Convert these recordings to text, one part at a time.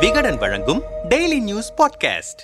விகடன் வழங்கும் daily news podcast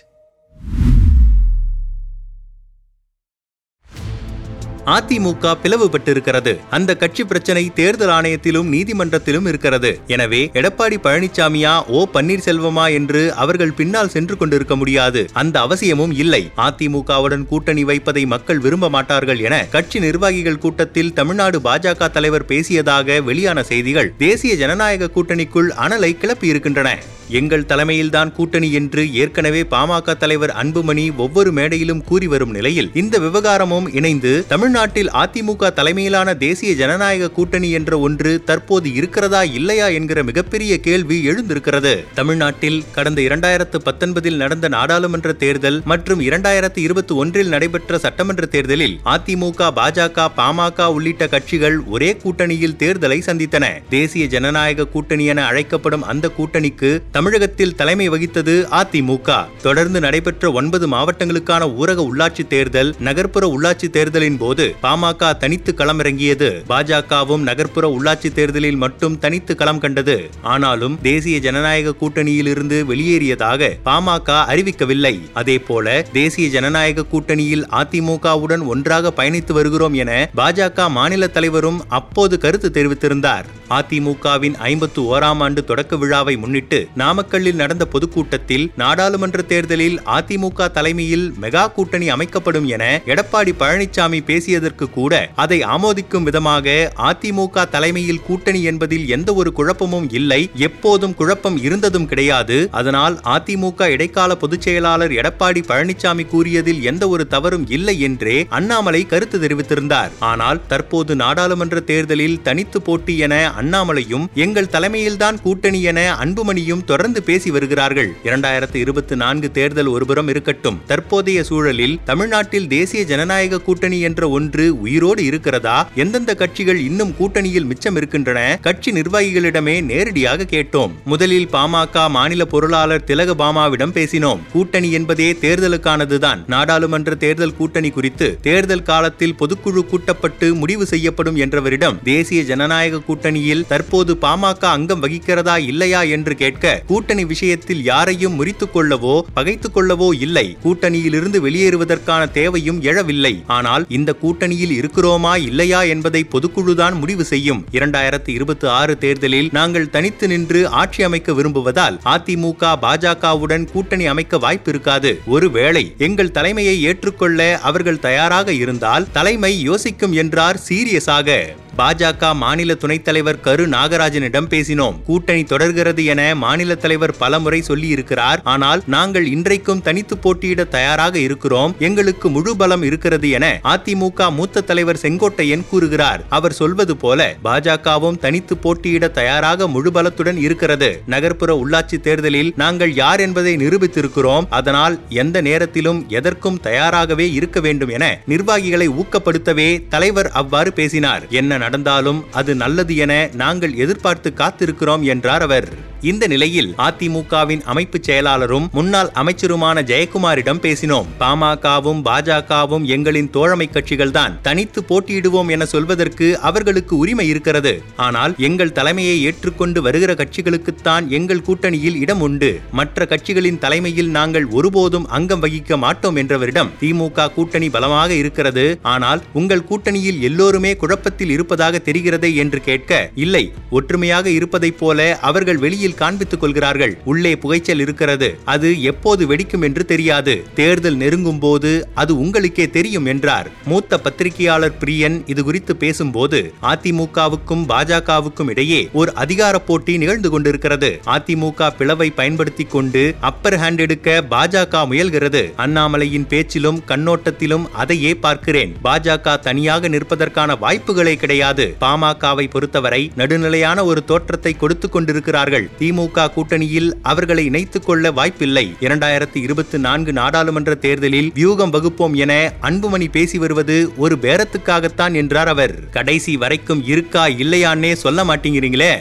AIADMK பிளவுபட்டிருக்கிறது. அந்த கட்சி பிரச்சனை தேர்தல் ஆணையத்திலும் நீதிமன்றத்திலும் இருக்கிறது. எனவே எடப்பாடி பழனிசாமியா ஓ பன்னீர்செல்வமா என்று அவர்கள் பின்னால் சென்று கொண்டிருக்க முடியாது. அந்த அவசியமும் இல்லை. அதிமுகவுடன் கூட்டணி வைப்பதை மக்கள் விரும்ப மாட்டார்கள் என கட்சி நிர்வாகிகள் கூட்டத்தில் தமிழ்நாடு பாஜக தலைவர் பேசியதாக வெளியான செய்திகள் தேசிய ஜனநாயக கூட்டணிக்குள் அனலை கிளப்பியிருக்கின்றன. எங்கள் தலைமையில்தான் கூட்டணி என்று ஏற்கனவே பாமக தலைவர் அன்புமணி ஒவ்வொரு மேடையிலும் கூறி வரும் நிலையில் இந்த விவகாரமும் இணைந்து தமிழ்நாட்டில் அதிமுக தலைமையிலான தேசிய ஜனநாயக கூட்டணி என்ற ஒன்று தற்போது இருக்கிறதா இல்லையா என்கிற மிகப்பெரிய கேள்வி எழுந்திருக்கிறது. தமிழ்நாட்டில் கடந்த இரண்டாயிரத்து பத்தொன்பதில் நடந்த நாடாளுமன்ற தேர்தல் மற்றும் இரண்டாயிரத்து இருபத்தி ஒன்றில் நடைபெற்ற சட்டமன்ற தேர்தலில் அதிமுக பாஜக பாமக உள்ளிட்ட கட்சிகள் ஒரே கூட்டணியில் தேர்தலை சந்தித்தன. தேசிய ஜனநாயக கூட்டணி என அழைக்கப்படும் அந்த கூட்டணிக்கு தமிழகத்தில் தலைமை வகித்தது அதிமுக. தொடர்ந்து நடைபெற்ற ஒன்பது மாவட்டங்களுக்கான ஊரக உள்ளாட்சி தேர்தல் நகர்ப்புற உள்ளாட்சி தேர்தலின் போது பாமக தனித்து களமிறங்கியது. பாஜகவும் நகர்ப்புற உள்ளாட்சி தேர்தலில் மட்டும் தனித்து களம் கண்டது. ஆனாலும் தேசிய ஜனநாயக கூட்டணியில் இருந்து வெளியேறியதாக பாமக அறிவிக்கவில்லை. அதேபோல தேசிய ஜனநாயக கூட்டணியில் அதிமுகவுடன் ஒன்றாக பயணித்து வருகிறோம் என பாஜக மாநில தலைவரும் அப்போது கருத்து தெரிவித்திருந்தார். அதிமுகவின் ஐம்பத்து ஓராம் ஆண்டு தொடக்க விழாவை முன்னிட்டு நாமக்கல்லில் நடந்த பொதுக்கூட்டத்தில் நாடாளுமன்ற தேர்தலில் அதிமுக தலைமையில் மெகா கூட்டணி அமைக்கப்படும் என எடப்பாடி பழனிசாமி பேசியதற்கு கூட அதை ஆமோதிக்கும் விதமாக அதிமுக தலைமையில் கூட்டணி என்பதில் எந்த ஒரு குழப்பமும் இல்லை. எப்போதும் குழப்பம் இருந்ததும் கிடையாது. அதனால் அதிமுக இடைக்கால பொதுச் செயலாளர் எடப்பாடி பழனிசாமி கூறியதில் எந்த ஒரு தவறும் இல்லை என்றே அண்ணாமலை கருத்து தெரிவித்திருந்தார். ஆனால் தற்போது நாடாளுமன்ற தேர்தலில் தனித்து போட்டி என அண்ணாமலையும் எங்கள் தலைமையில்தான் கூட்டணி என அன்புமணியும் தொடர்ந்து பேசி வருகிறார்கள். இரண்டாயிரத்து இருபத்தி நான்கு தேர்தல் ஒருபுறம் இருக்கட்டும். தற்போதைய சூழலில் தமிழ்நாட்டில் தேசிய ஜனநாயக கூட்டணி என்ற ஒன்று உயிரோடு இருக்கிறதா? எந்தெந்த கட்சிகள் இன்னும் கூட்டணியில் மிச்சம் இருக்கின்றன? கட்சி நிர்வாகிகளிடமே நேரடியாக கேட்டோம். முதலில் பாமக மாநில பொருளாளர் திலக பாமாவிடம் பேசினோம். கூட்டணி என்பதே தேர்தலுக்கானதுதான். நாடாளுமன்ற தேர்தல் கூட்டணி குறித்து தேர்தல் காலத்தில் பொதுக்குழு கூட்டப்பட்டு முடிவு செய்யப்படும் என்றவரிடம் தேசிய ஜனநாயக கூட்டணியில் தற்போது பாமக அங்கம் வகிக்கிறதா இல்லையா என்று கேட்க கூட்டணி விஷயத்தில் யாரையும் முறித்துக் கொள்ளவோ பகைத்துக் கொள்ளவோ இல்லை. கூட்டணியிலிருந்து வெளியேறுவதற்கான தேவையும் எழவில்லை. ஆனால் இந்த கூட்டணியில் இருக்கிறோமா இல்லையா என்பதை பொதுக்குழுதான் முடிவு செய்யும். இரண்டாயிரத்தி இருபத்தி ஆறு தேர்தலில் நாங்கள் தனித்து நின்று ஆட்சி அமைக்க விரும்புவதால் அதிமுக பாஜகவுடன் கூட்டணி அமைக்க வாய்ப்பு இருக்காது. ஒருவேளை எங்கள் தலைமையை ஏற்றுக்கொள்ள அவர்கள் தயாராக இருந்தால் தலைமை யோசிக்கும் என்றார் சீரியஸாக பாஜக மாநில துணைத் தலைவர் கரு நாகராஜனிடம் பேசினோம். கூட்டணி தொடர்கிறது என மாநில தலைவர் பலமுறை சொல்லியிருக்கிறார். ஆனால் நாங்கள் இன்றைக்கும் தனித்து போட்டியிட தயாராக இருக்கிறோம். எங்களுக்கு முழு பலம் இருக்கிறது என அதிமுக மூத்த தலைவர் செங்கோட்டையன் கூறுகிறார். அவர் சொல்வது போல பாஜகவும் தனித்து போட்டியிட தயாராக முழு பலத்துடன் இருக்கிறது. நகர்ப்புற உள்ளாட்சி தேர்தலில் நாங்கள் யார் என்பதை நிரூபித்திருக்கிறோம். அதனால் எந்த நேரத்திலும் எதற்கும் தயாராகவே இருக்க வேண்டும் என நிர்வாகிகளை ஊக்கப்படுத்தவே தலைவர் அவ்வாறு பேசினார். என்ன நடந்தாலும் அது நல்லது என நாங்கள் எதிர்பார்த்து காத்திருக்கிறோம் என்றார் அவர். இந்த நிலையில் அதிமுகவின் அமைப்பு செயலாளரும் முன்னாள் அமைச்சருமான ஜெயக்குமாரிடம் பேசினோம். பாமகவும் பாஜகவும் எங்களின் தோழமை கட்சிகள் தான் தனித்து போட்டியிடுவோம் என சொல்வதற்கு அவர்களுக்கு உரிமை இருக்கிறது. ஆனால் எங்கள் தலைமையை ஏற்றுக்கொண்டு வருகிற கட்சிகளுக்குத்தான் எங்கள் கூட்டணியில் இடம் உண்டு. மற்ற கட்சிகளின் தலைமையில் நாங்கள் ஒருபோதும் அங்கம் வகிக்க மாட்டோம் என்றவரிடம் திமுக கூட்டணி பலமாக இருக்கிறது. ஆனால் உங்கள் கூட்டணியில் எல்லோருமே குழப்பத்தில் இருப்ப இருப்பதாக தெரிகிறதே என்று கேட்க இல்லை ஒற்றுமையாக இருப்பதைப் போல அவர்கள் வெளியில் காண்பித்துக் கொள்கிறார்கள். உள்ளே புகைச்சல் இருக்கிறது. அது எப்போது வெடிக்கும் என்று தெரியாது. தேர்தல் நெருங்கும் போது அது உங்களுக்கே தெரியும் என்றார். மூத்த பத்திரிகையாளர் பிரியன் இது குறித்து பேசும்போது அதிமுகவுக்கும் பாஜகவுக்கும் இடையே ஒரு அதிகார போட்டி நிகழ்ந்து கொண்டிருக்கிறது. அதிமுக பிளவை பயன்படுத்திக் கொண்டு அப்பர் ஹேண்ட் எடுக்க பாஜக முயல்கிறது. அண்ணாமலையின் பேச்சிலும் கண்ணோட்டத்திலும் அதையே பார்க்கிறேன். பாஜக தனியாக நிற்பதற்கான வாய்ப்புகளே கிடையாது. பாமகவை பொறுத்தவரை நடுநிலையான ஒரு தோற்றத்தை கொடுத்துக் கொண்டிருக்கிறார்கள். திமுக கூட்டணியில் அவர்களை இணைத்துக் கொள்ள வாய்ப்பில்லை. இரண்டாயிரத்தி இருபத்தி நான்கு நாடாளுமன்ற தேர்தலில் வியூகம் வகுப்போம் என அன்புமணி பேசி வருவது ஒரு பேரத்துக்காகத்தான் என்றார் அவர். கடைசி வரைக்கும் இருக்கா இல்லையான்னே சொல்ல மாட்டேங்கிறீங்களே.